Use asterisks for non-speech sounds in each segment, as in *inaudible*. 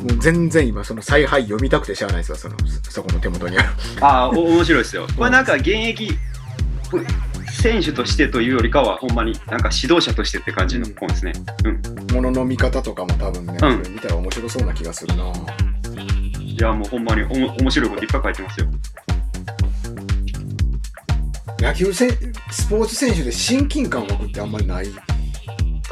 もう全然今その采配読みたくてしゃあないですわそのそこの手元にあるああ、お面白いですよ。これなんか現役選手としてというよりかは、ほんまになんか指導者としてって感じの本ですね。うん。ものの見方とかも多分ね、うんそれ見たら面白そうな気がするないや、もうほんまにおも面白いこといっぱい書いてますよ。野球せんスポーツ選手で親近感湧くってあんまりないか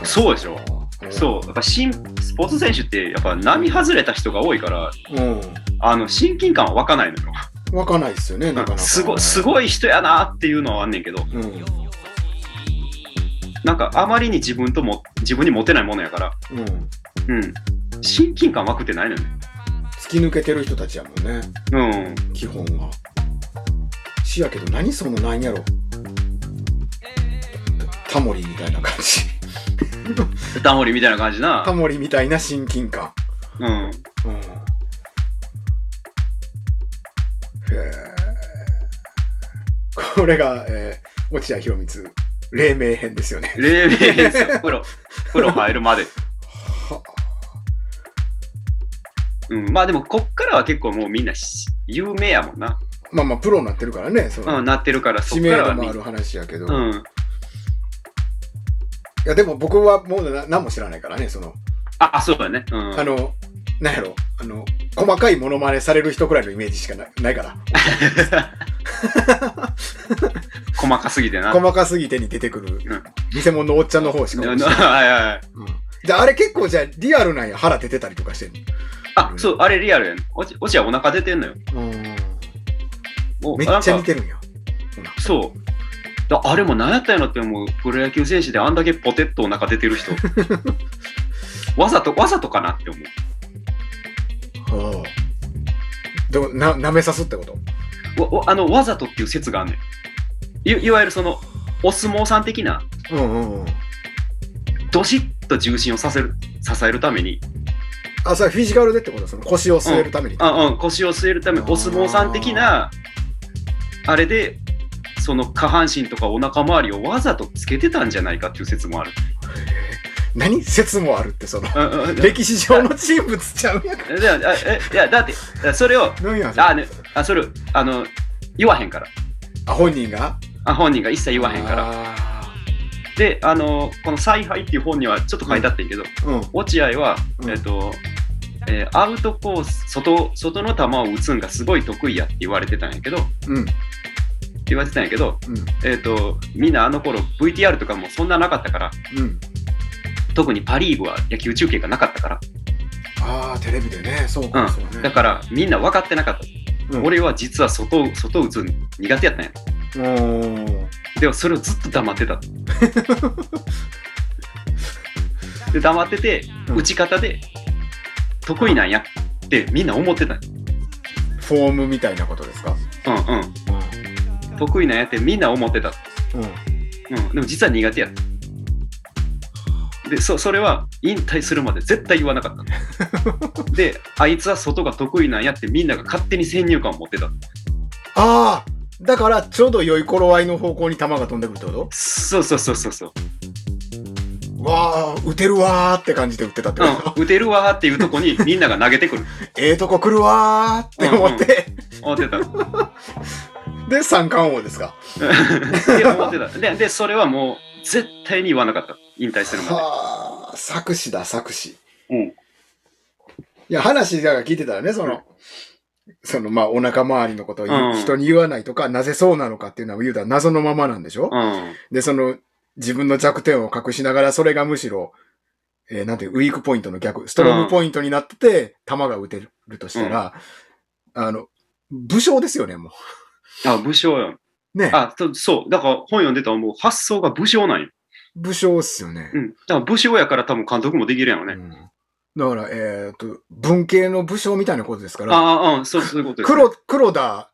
らそうでしょうんそう、やっぱ新スポーツ選手って、やっぱ並外れた人が多いから、うんあの親近感は湧かないのよ。湧かないですよねなかなか。すごすごい人やなっていうのはあんねんけど、うん。なんかあまりに自分とも自分に持てないものやから、うん。うん、親近感湧くってないのよね。突き抜けてる人たちやもんね。うん。基本は。しやけど何そのなんやろ。タモリみたいな感じ。*laughs* タモリみたいな感じタな。モリみたいな親近感。うん。うんこれが、えー、落合博満黎明編ですよね黎明ですよ、プロ。*laughs* プロ入るまで。はうん。まあでも、こっからは結構もうみんなし有名やもんな。まあまあプロになってるからねその、うん、なってるから、そ知っ名度もある。話やけど、いうん。やでも僕はもうな何も知らないからねそのあ、あそうだね。うん。あの、なんやろ、あの、細かいモノマネされる人くらいのイメージしかなないから。細かすぎてな。細かすぎてに出てくる、ん偽物のおっちゃんの方しか *laughs* ない。はいはい。うんで、あれ結構じゃあリアルなんや、腹出てたりとかしてんあ、そう、あれリアルやん。おち、おちはお腹出てんのよ。うめっちゃ似てるんや。そう。だあれも何やったんやろってもう、プロ野球選手であんだけポテッとお腹出てる人。*laughs* わざと、わざとかなって思う。はあ。でも、な、舐めさすってこと？わわあの、わざとっていう説があんねん。いいわゆるその、お相撲さん的な、うんうんうん。どしっと重心をさせる、支えるために、あ、それフィジカルでってこと？その腰を据えるために。あうん、腰を据えるために、お相撲さん的な、あれで、その下半身とかお腹周りをわざとつけてたんじゃないかっていう説もある。何説もあるって、その、うんうん歴史上の人物ちゃうんやかいやあえいやだってそれをら。何やあ、ね、あそれをあの言わへんからあ、本人が？あ本人が一切言わへんからら。であのこの「采配」っていう本にはちょっと書いてあってんけど、うん。落合は、うんえっとえーアウトコース外外の球を打つんがすごい得意やって言われてたんやけどうん。言われてたんやけど、うん。えっとみんなあの頃 VTR とかもそんななかったからうん。特にパ・リーグは野球中継がなかったから、ああ、テレビでね、そうか、そううん、ね。だからみんな分かってなかった、うん俺は実は外外打つん苦手やったんやでもそれをずっと黙ってた。*laughs* で黙ってて、うん打ち方で得意なんやってみんな思ってた。フォームみたいなことですか？うんうん。得意なんやってみんな思ってた。うん。うん。でも実は苦手やった。で、そそれは引退するまで絶対言わなかった。*laughs* で、あいつは外が得意なんやってみんなが勝手に先入観を持ってた。ああだからちょうど良い頃合いの方向に球が飛んでくるってこそうそうそうそうそう。とわあ打てるわーって感じで打ってたってこと、うん、打てるわーっていうとこにみんなが投げてくる。*laughs* ええとこ来るわーって思って、思ってた。で三冠王ですか？で思ってた。で、でそれはもう絶対に言わなかった。引退するまで。はあ作詞だ作詞うん。いや話だから聞いてたらねその、そのまあお腹周りのことを言ううん人に言わないとか、なぜそうなのかっていうのは言うたら謎のままなんでしょ、うん。で、その、自分の弱点を隠しながら、それがむしろ、えーなんていう、ウィークポイントの逆、ストロングポイントになってて、球が打てるとしたら、あの、武将ですよね、もあ、武将やん。う。ね。あ、とそう。だから本読んでたらもう発想が武将なんよ。武将っすよね。うん。だから武将やから多分監督もできるやろね。うんだから、えっ、と、文系の武将みたいなことですから、ああ、うん、そう、そういうことです。黒、黒田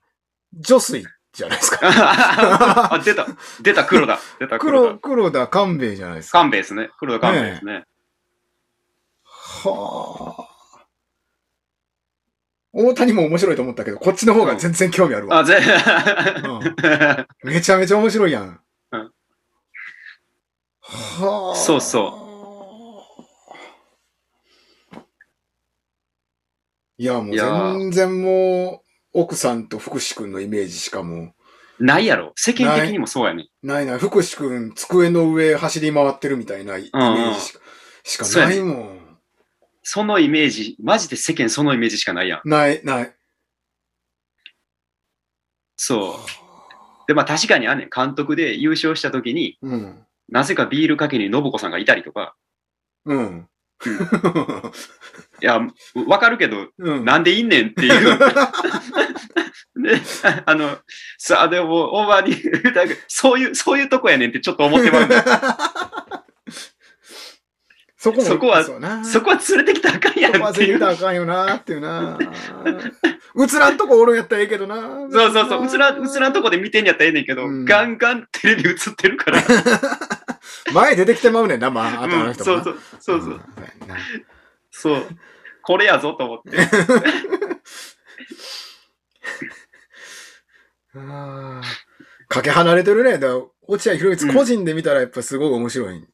女水っじゃないですか。*laughs* あ、出た。出た、黒だ。出た、黒黒、だ。黒田勘兵衛じゃないですか。勘兵衛ですね。黒田勘兵衛ですね。はあ。大谷も面白いと思ったけど、こっちの方が全然興味あるわ。あ、ぜ、うんめちゃめちゃ面白いやん。うんはあ。。そうそういや、もう全然もう、奥さんと福士くんのイメージしかもないやろ。世間的にもそうやね。う、ないない。福士くん、机の上走り回ってるみたいなイメージしか,、しかないもん。そのイメージ、マジで世間そのイメージしかないやん。ない、ない。そう。で、まあ確かにあんねん。監督で優勝した時に、うん。なぜかビールかけに信子さんがいたりとか、うん。いや、わかるけど、うん。なんでいんねんっていう。*laughs* で、あの、さあ、でも、オーバーに、そういう、そういうとこやねんってちょっと思ってまうんだよ。*laughs* そこも、そこはそこは連れてきたらあかんやんそこはっていう。絶対あかんよなっていうな。映らんとこおるんやったらええけどな。そうそうそう、うつらん、うつらんとこで見てんやったらええねんけど、うんガンガンテレビ映ってるから。*laughs* 前出てきてまうねんな、まあ、あとあのうん人もうそう、そうそう、んそうそう。これやぞと思って。*laughs* あーかけ離れてるね。だ落合博満個人で見たらやっぱすごい面白い。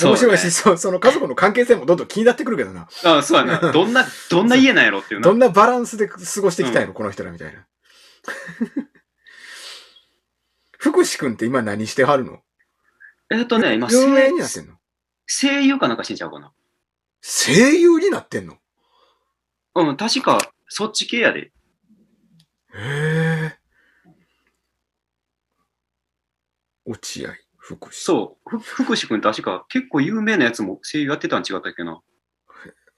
面白いし、そうその家族の関係性もどんどん気になってくるけどな。あそうやな。どんな、*laughs* どんな家なんやろっていうな。どんなバランスで過ごしていきたいの、この人らみたいな。*laughs* 福士くんって今何してはるの？えっとね、今、声になってんの？声優かなんかしてんちゃうかな。声優になってんの？うん、確か、そっち系やで。へえ。落合福士。そう。ふ福士くん確か結構有名なやつも声優やってたん違ったっけな？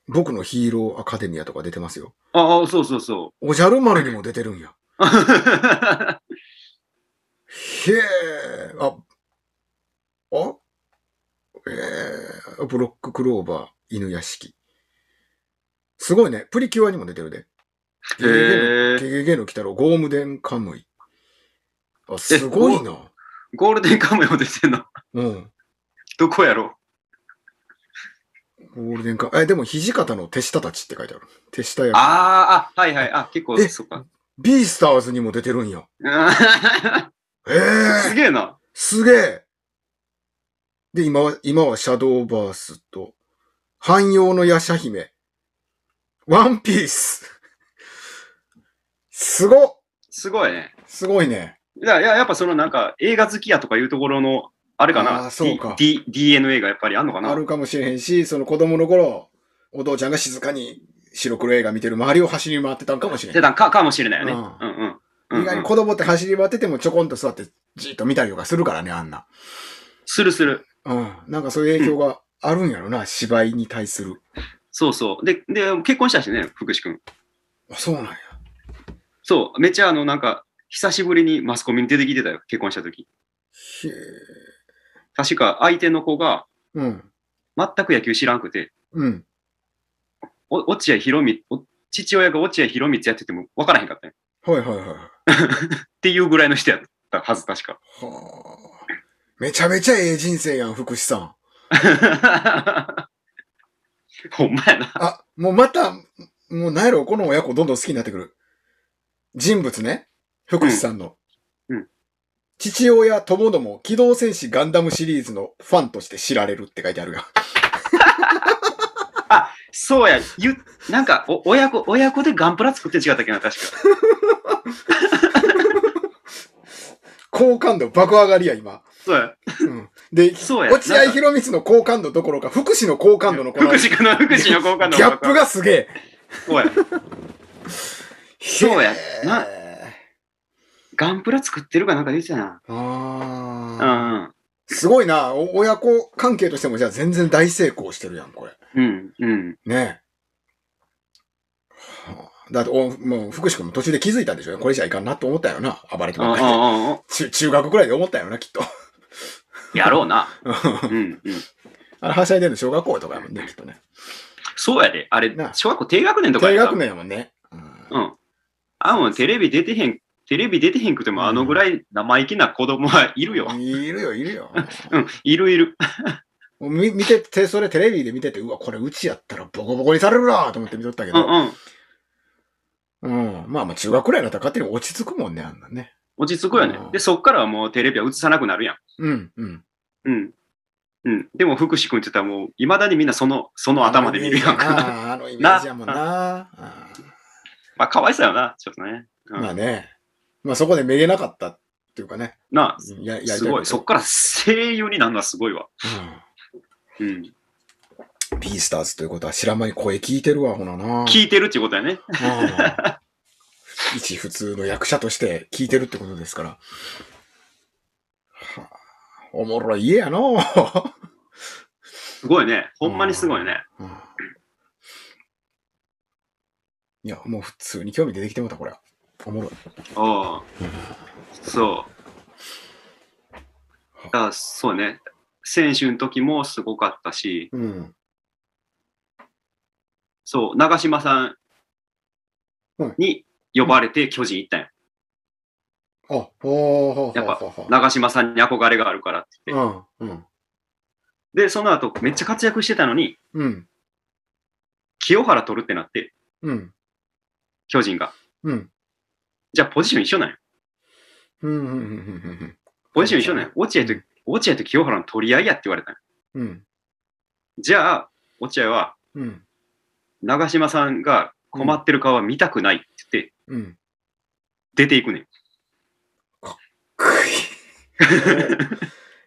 僕のヒーローアカデミアとか出てますよ。ああ、そうそうそおじゃる丸にも出てるんや。う。*laughs* へえ。あ、あえー、ブロッククローバー、犬屋敷。すごいね。プリキュアにも出てるで。ゲゲゲの。ゲゲゲの鬼太郎、ゴームデンカムイ。あ、すごいな。ゴールデンカムイも出てんの？うん。どこやろ？ゴールデンカえ、でも土方の手下たちって書いてある。手下役。ああ、あ、はいはい。あ、結構、えそっか。ビースターズにも出てるんや。ええすげえな。すげえで、今は、今はシャドーバースと、汎用のヤシャ姫、ワンピース。すごっすごいね。すごいね。いや、いややっぱそのなんか映画好きやとかいうところの、あれかあなーそうか D D ?DNA がやっぱりあんのかな？あるかもしれへんし、その子供の頃、お父ちゃんが静かに白黒映画見てる周りを走り回ってたんかもしれん。出たんか、かもしれないよね。ううんんうん。うん意外に子供って走り回っててもちょこんと座ってじーっと見たりとかするからね、あんな。するする。うん。なんかそういう影響があるんやろな、芝居に対する。そうそう。で、で、結婚したしね、福士くん。あ、そうなんや。そう。めっちゃあの、なんか、久しぶりにマスコミに出てきてたよ、結婚した時。へえ。確か相手の子がうん。全く野球知らんくて、うん。お落合博満、お父親が落合博満やってても分からへんかったね。はいはいはい。*laughs* っていうぐらいの人やったはず、確か。はあ。めちゃめちゃええ人生やん、福士さん。*laughs* ほんまやな。あ、もうまた、もうなんやろ、この親子どんどん好きになってくる。人物ね。福士さんの。うんうん父親ともども、機動戦士ガンダムシリーズのファンとして知られるって書いてあるよ。*laughs* そうや、ゆ、なんか、お、親子、親子でガンプラ作って違ったっけな、確か。好感度爆上がりや、今。そうや。うん。で、そうや落合博満の好感度どころか、福士の好感度のこの福士の、福士の交換の。ギャップ。がすげえ。そうや。そうやなガンプラ作ってるかなんか言ってたな。あうあ。んすごいな。お親子関係としてもじゃあ全然大成功してるやん、これ。うん。うん。うん。ねだって、おもう、福士君も途中で気づいたんでしょ？これじゃいかんなと思ったよな。暴れてうんばっか中中学くらいで思ったよな、きっと。やろうな。うん。うん。あれ、はしゃいでるの小学校とかやもんね、きっとね。そうやで。あれな、小学校低学年とかや低学年やもんね。うんうん。あ、もうテレビ出てへんテレビ出てへんくてもあのぐらい生意気な子供はいるよ。いるよ、いるよ。うん、いるいる。もう見見てて、それテレビで見てて、うわ、これうちやったらボコボコにされるなと思って見とったけど。うんうん。うん。まあまあ、中学くらいになったら勝手に落ち着くもんね、あんなね。落ち着くよねうん。で、そっからはもうテレビは映さなくなるやん。うん、うん。うん。うん。でも、福士君って言ったらもう、未だにみんなその、その頭で見るやんか。あ *laughs* あのイメージやもんな。あまあ、かわいそうやな、ちょっとね。うん、ーまあね。まあそこでめげなかったっていうかね。なや、やりあ、すごい。そっから声優になるのはすごいわ。うん。うん。ビースターズということは知らん間に声聞いてるわ、ほなな。聞いてるっていうことやね。うん一普通の役者として聞いてるってことですから。はあ、おもろい家やのすごいね。ほんまにすごいね。うんいや、もう普通に興味出てきてもた、これ。おもろい。ああ。そう。あそうね。選手の時もすごかったし、うん。そう、長嶋さんに呼ばれて巨人行ったんや。あ、やっぱ長嶋さんに憧れがあるからって言って。うん、うん、で、その後めっちゃ活躍してたのに、うん、清原取るってなって、うん、巨人が。うん、じゃあポジション一緒なんよ。うん、うん、うん、うん、ポジション一緒なんよ。落合と、落合と清原の取り合いやって言われたんよ。うん、じゃあ、落合はうん、長嶋さんが困ってる顔は見たくないって言ってうん。出ていくねん。くい。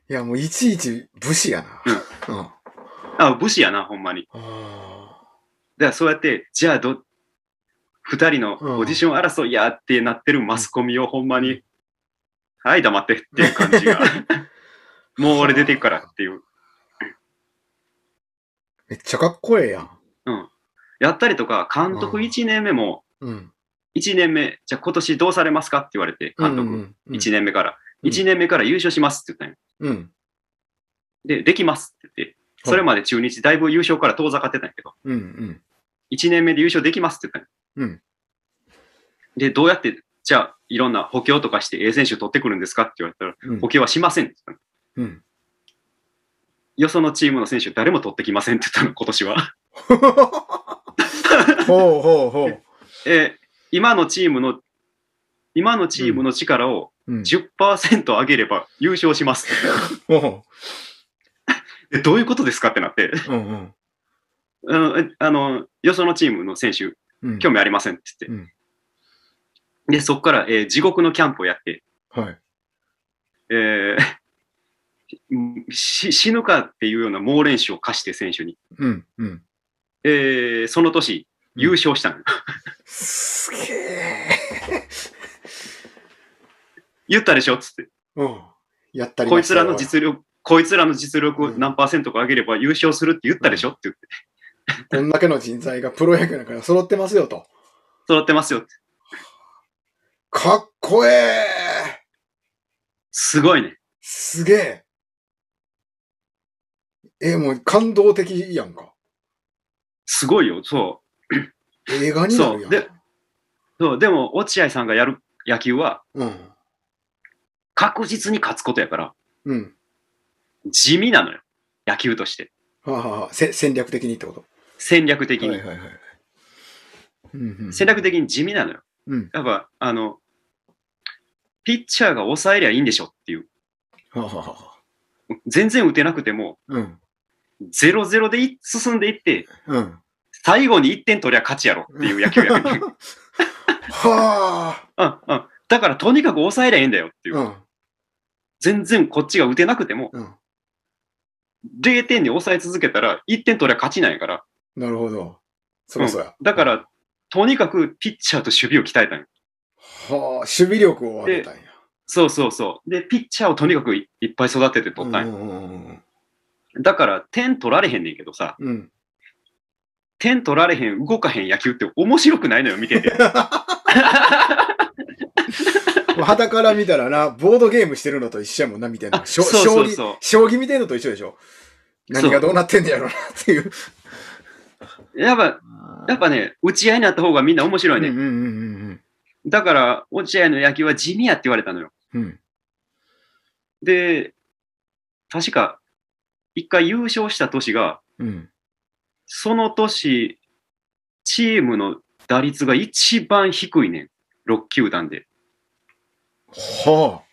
*laughs* いや、もういちいち武士やな。うん。ああ、武士やな、ほんまに。あ。だからそうやって、じゃあど、二人のポジション争いやってなってるマスコミをほんまに、はい、黙ってっていう感じが。*laughs* もう俺出ていくからっていう。めっちゃかっこええやん。やったりとか、監督うん1年目も、うん。1年目、じゃあ今年どうされますかって言われて、監督、うん1年目から。うん1年目から優勝しますって言ったんよ。うん。で、できますって言って、それまで中日だいぶ優勝から遠ざかってたんやけど、うん。うん。1年目で優勝できますって言ったんよ。うん。で、どうやって、じゃあ、いろんな補強とかして A 選手取ってくるんですかって言われたら、うん補強はしませんって言ったのうん。よそのチームの選手誰も取ってきませんって言ったの、今年は。*laughs* ほうほうほう。えー今のチームの、今のチームの力をうん。10%上げれば優勝します。*laughs* *laughs* どういうことですかってなって、う。うんうん。あの、えあのよそのチームの選手、うん。興味ありませんって言って。で、そこから、えー地獄のキャンプをやって、はい。えー *laughs* し死ぬかっていうような猛練習を課して選手に。うん。うん。えーその年、優勝したのよ。すげえ。言ったでしょっつって。うん。やったりこいつらの力。実力、こいつらの実力を何パーセントか上げれば優勝するって言ったでしょって言って。*laughs* こんだけの人材がプロ野球だから揃ってますよと。揃ってますよって。かっこええすごいね。すげえ。え、もう感動的やんか。すごいよ。そ映画になるやん。そうでう。そう、でも、落合さんがやる野球はうん。確実に勝つことやから、うん。地味なのよ。野球として。はあ、はあ、せ戦略的にってこと？戦略的に。はいはいはい。うんうん。戦略的に地味なのよ。うん。やっぱ、あの、ピッチャーが抑えりゃいいんでしょっていう。全然打てなくても、うん。0-0でい進んでいって、うん。最後に1点取りゃ勝ちやろっていう野球やねん。*laughs* はあ。*laughs* うんうん。だからとにかく抑えりゃいいんだよっていう。うん。全然こっちが打てなくても、うん。0点に抑え続けたら1点取りゃ勝ちなんやから。なるほど。そりゃそうや。だから、とにかくピッチャーと守備を鍛えたんよはあ、守備力を上げたんや。そうそうそう。で、ピッチャーをとにかくいいっぱい育てて取ったんようんうんうんだから、点取られへんねんけどさ、うん。うん。点取られへん、動かへん野球って面白くないのよ、見てて。*laughs* 肌から見たらな、ボードゲームしてるのと一緒やもんな、みたいな。しょそうそうそう将棋、将棋見てるのと一緒でしょ。何がどうなってんねやろなっていう。やっぱ、やっぱね、打ち合いになった方がみんな面白いね。うんうんうんだから、落合の野球は地味やって言われたのよ。うん。で、確か、一回優勝した年が、うん。その年、チームの打率が一番低いねん。6球団で。は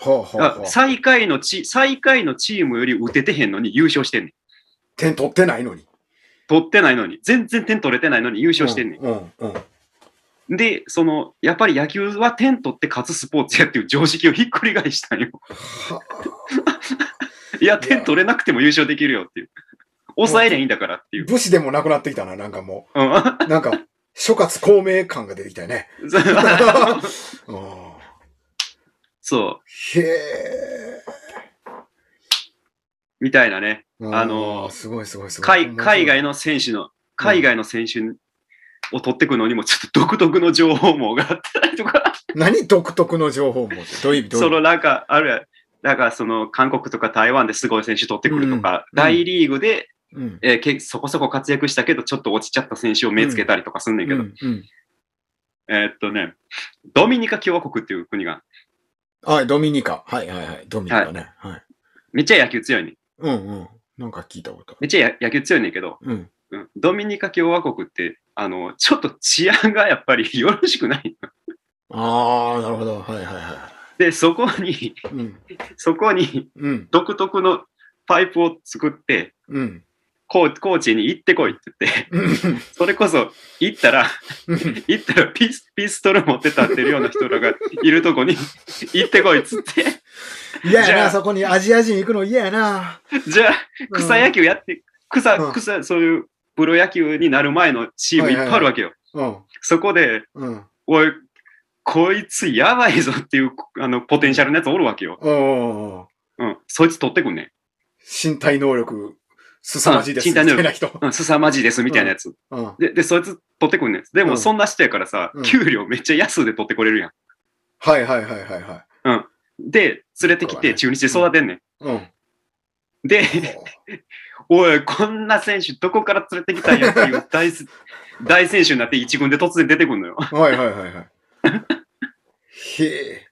あ。はあ、はあ、はあ。あ最下位のチ、最下位のチームより打ててへんのに優勝してんねん。点取ってないのに。取ってないのに。全然点取れてないのに優勝してんねん。うん。うん。うん。で、その、やっぱり野球は点取って勝つスポーツやっていう常識をひっくり返したんよ。は *laughs* いや、点取れなくても優勝できるよっていう。抑えりゃいいんだからっていう。武士でもなくなってきたな、なんかもう。*laughs* なんか、諸葛孔明感が出てきたよね。*laughs* うんそう。へえ。みたいなね。うんあのーすごいすごいすごい。海海外の選手の、海外の選手を取ってくのにもちょっと独特の情報網があったりとか、何独特の情報もってどういうそのなんか、あるやだからその韓国とか台湾ですごい選手取ってくるとか、うん大リーグで、うん。えーけそこそこ活躍したけど、ちょっと落ちちゃった選手を目つけたりとかすんねんけど、うんうんえーっとね、ドミニカ共和国っていう国がはい、ドミニカ。はいはいはい。ドミニカね。はい。めっちゃ野球強いねん。うんうん。なんか聞いたこと。めっちゃや野球強いねんけど、うん。うんドミニカ共和国って、あの、ちょっと治安がやっぱりよろしくない。ああ、なるほど。はいはいはで、そこに、い。うん。そこにうん。独特のパイプを作って、うん。コーコーチに行ってこいって言って、うん。それこそ行ったら、うん行ったらピスピストル持って立ってるような人らがいるとこに *laughs* 行ってこいっつって、嫌やな、そこにアジア人行くの嫌やな。じゃあ草野球やって、草、うん草、そういうプロ野球になる前のチームいっぱいあるわけよ。うん。そこで、うん。おい、こいつやばいぞっていう、あの、ポテンシャルのやつおるわけよ。うん。うん。そいつ取ってくんねん。身体能力、凄まじいです。みたいな人。うん、すさまじいですみたいなやつ。うん。で、で、そいつ取ってくんねん。でも、うんそんな人やからさ、うん給料めっちゃ安で取ってこれるやん。はいはいはいはいはい。で、連れてきて中日で育てんねん。うん。で、*laughs* おい、こんな選手どこから連れてきたんやっていう *laughs* 大す大選手になって一軍で突然出てくんのよ。はいはいはいはい。へえ。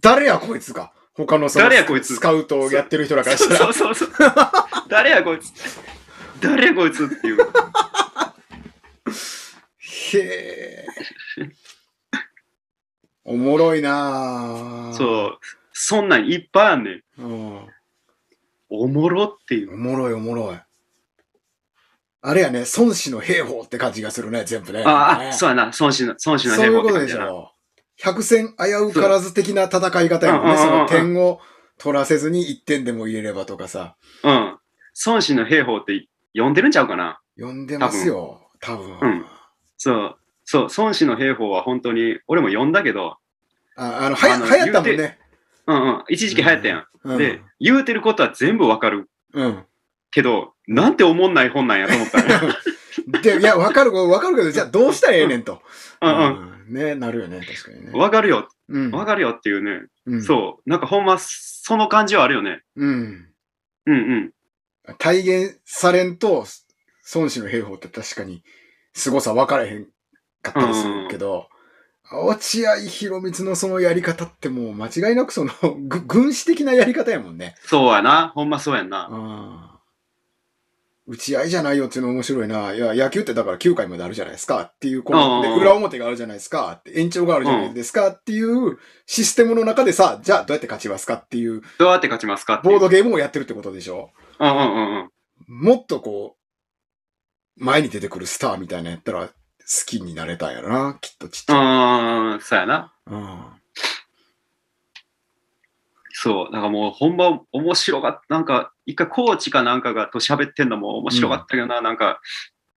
誰やこいつが？他のその誰やこいつスカウトをやってる人らからそしたら。うそうそう。誰やこいつ。誰やこいつっていう。へえ。おもろいなぁそう。そんなんいっぱいあんねん。うん。おもろっていう。おもろいおもろい。あれやね、孫子の兵法って感じがするね、全部ね。ああ、ねそうやな。孫子の、孫子の兵そういうこと。でしょ。百戦危うからず的な戦い方やもんね。うんその点を取らせずに1点でも入れればとかさ。うん。孫子の兵法って読んでるんちゃうかな？読んでますよ、多分。うんそう。そう、孫子の兵法は本当に、俺も読んだけど、ああの、はや、流行ったもんね。うんうん。一時期流行ったやん。うん、で、言うてることは全部わかるうん。けど、なんて思んない本なんやと思ったね。*laughs* で、いや、わかる、わかるけど、じゃあどうしたらええねんと。うんうん。うんね、なるよね、確かにね。わかるよ。うん。わかるよっていうね。うん。そう。なんかほんま、その感じはあるよね。うん。うんうん。体現されんと、孫子の兵法って確かに凄さ分からへんかったりするけど、落合博満のそのやり方ってもう間違いなくそのぐ軍師的なやり方やもんね。そうやな。ほんまそうやんな。うん打ち合いじゃないよっていうの面白いな。いや、野球ってだから9回まであるじゃないですかっていう、この、で裏表があるじゃないですか延長があるじゃないですかっていうシステムの中でさ、じゃあどうやって勝ちますか？っていうどうやって勝ちますか？ボードゲームをやってるってことでしょ？うんうんうんうん。もっとこう、前に出てくるスターみたいなやったら好きになれたんやろな、きっとちっちうゃい。ーん、そうやな。うん。そう。だからもうほんま面白かった。なんか、一回コーチかなんかがと喋ってんのも面白かったけどな。なんか、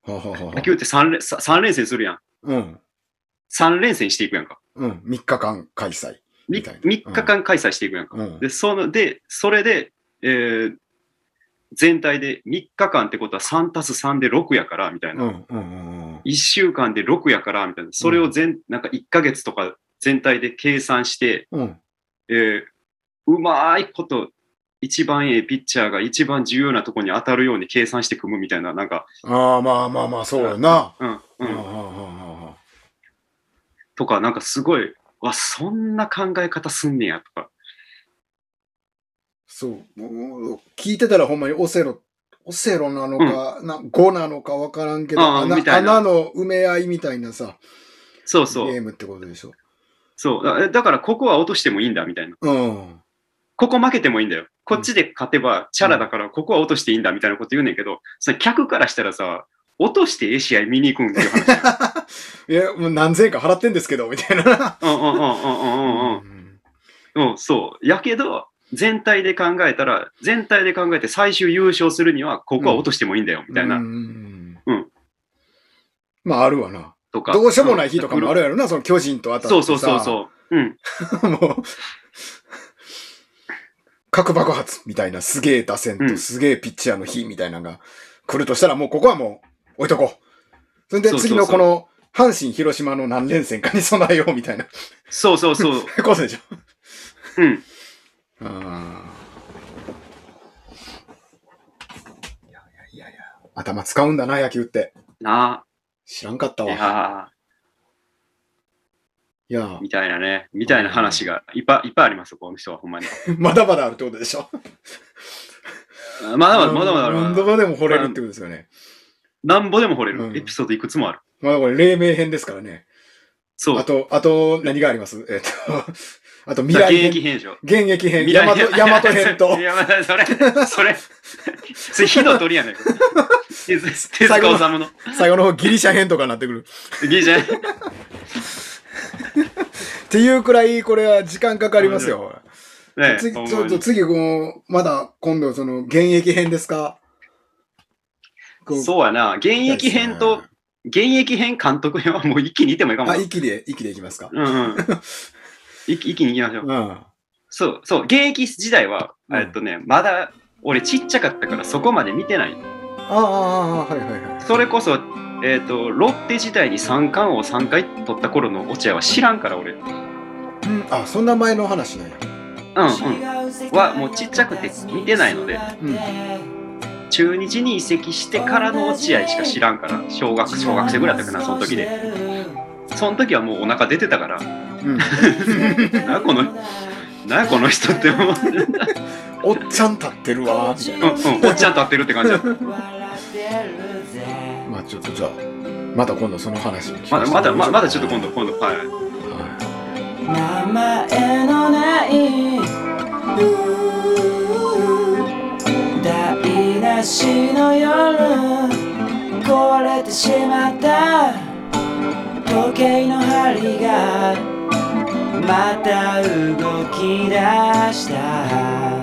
はははは野球って3連さ三連戦するやん。うん。3連戦していくやんか。うん。3日間開催。みみたいな3日間開催していくやんか。うん。で、その、で、それで、えー、全体で3日間ってことは3たす3で6やから、みたいな。うん。うん。うん。1週間で6やから、みたいな。それを全、なんか1ヶ月とか全体で計算して、うん。えー、うまいこと、一番ええピッチャーが一番重要なところに当たるように計算して組むみたいな、なんか、ああ、まあまあまあ、そうやな。とか、なんかすごい、わ、そんな考え方すんねやとか。そう。聞いてたらほんまにオセロ、オセロなのか、な5なのかわからんけど、穴穴の埋め合いみたいなさ、そうそう。ゲームってことでしょ。そう。だだから、ここは落としてもいいんだ、みたいな。うん。ここ負けてもいいんだよ。こっちで勝てば、チャラだから、ここは落としていいんだ、みたいなこと言うねんけど、その客からしたらさ、落としてええ試合見に行くんっていう話。*laughs* いや、もう何千円か払ってんですけど、みたいな。うんうんうんうんうんうんうん。うん、そう。やけど、全体で考えたら、全体で考えて最終優勝するには、ここは落としてもいいんだよ、みたいな。うんうんまあ、あるわな。とか。どうしようもない日とかもあるやろな、その巨人と当たってさ。そうそうそうそう。うん。う。*laughs* もう、核爆発みたいなすげえ打線うんとすげえピッチャーの日みたいなのが来るとしたら、もうここはもう置いとこう。それで次のこの、阪神、広島の何連戦かに備えようみたいなそうそうそう。*laughs* ことでしょ。うん。あーいやいやいやいや、頭使うんだな、野球って。な知らんかったあ。いわ。やいやーみたいなね。みたいな話がいっぱいいっぱいあります、この人は、ほんまに。*laughs* まだまだあるってことでしょ？*laughs* まだまだ、まだまだあ何度る。までも惚れるってことですよね。なんぼでも掘れうんる。エピソードいくつもある。まだこれ、黎明編ですからね。そう。あと、あと、何があります？*laughs* えっと、あと、未現来編。役編でしょ。現役編。未ヤマ来ト、ヤマト編とい、や、まあそれ、それ、それ火の鳥やねん。手塚治虫の。最後の方ギリシャ編とかになってくる。いいじゃん。っていうくらい、これは時間かかりますよ。ね次、ちょっと次、こう、まだ今度、その、現役編ですか？そうやな。現役編と、現役編監督編はもう一気にいってもいいかもあ、な。息で、息でいきますか。うんうん。*laughs* 一気一気に行きましょう。うん。そう、そう、現役時代は、うんえっとね、まだ、俺ちっちゃかったからそこまで見てない。ああ、ああ、はいはいはい。それこそ、えっ、と、ロッテ時代に三冠王3回取った頃の落合は知らんから、俺。うんうん、あ、そんな前の話なんや。うん。は、もうちっちゃくて見てないので、うん。中日に移籍してからの落合しか知らんから、小学、小学生ぐらいだったかな、その時で。その時はもうお腹出てたから、うん。*laughs* なこの、なこの人って思う。*laughs* おっちゃん立ってるわ。うんうん、おっちゃん立ってるって感じだった。まあちょっとじゃあ、また今度その話を聞かせてまだまだままだちょっとは今度今度はい。い。名前のない台無しの夜壊れてしまった。時計の針がまた動き出した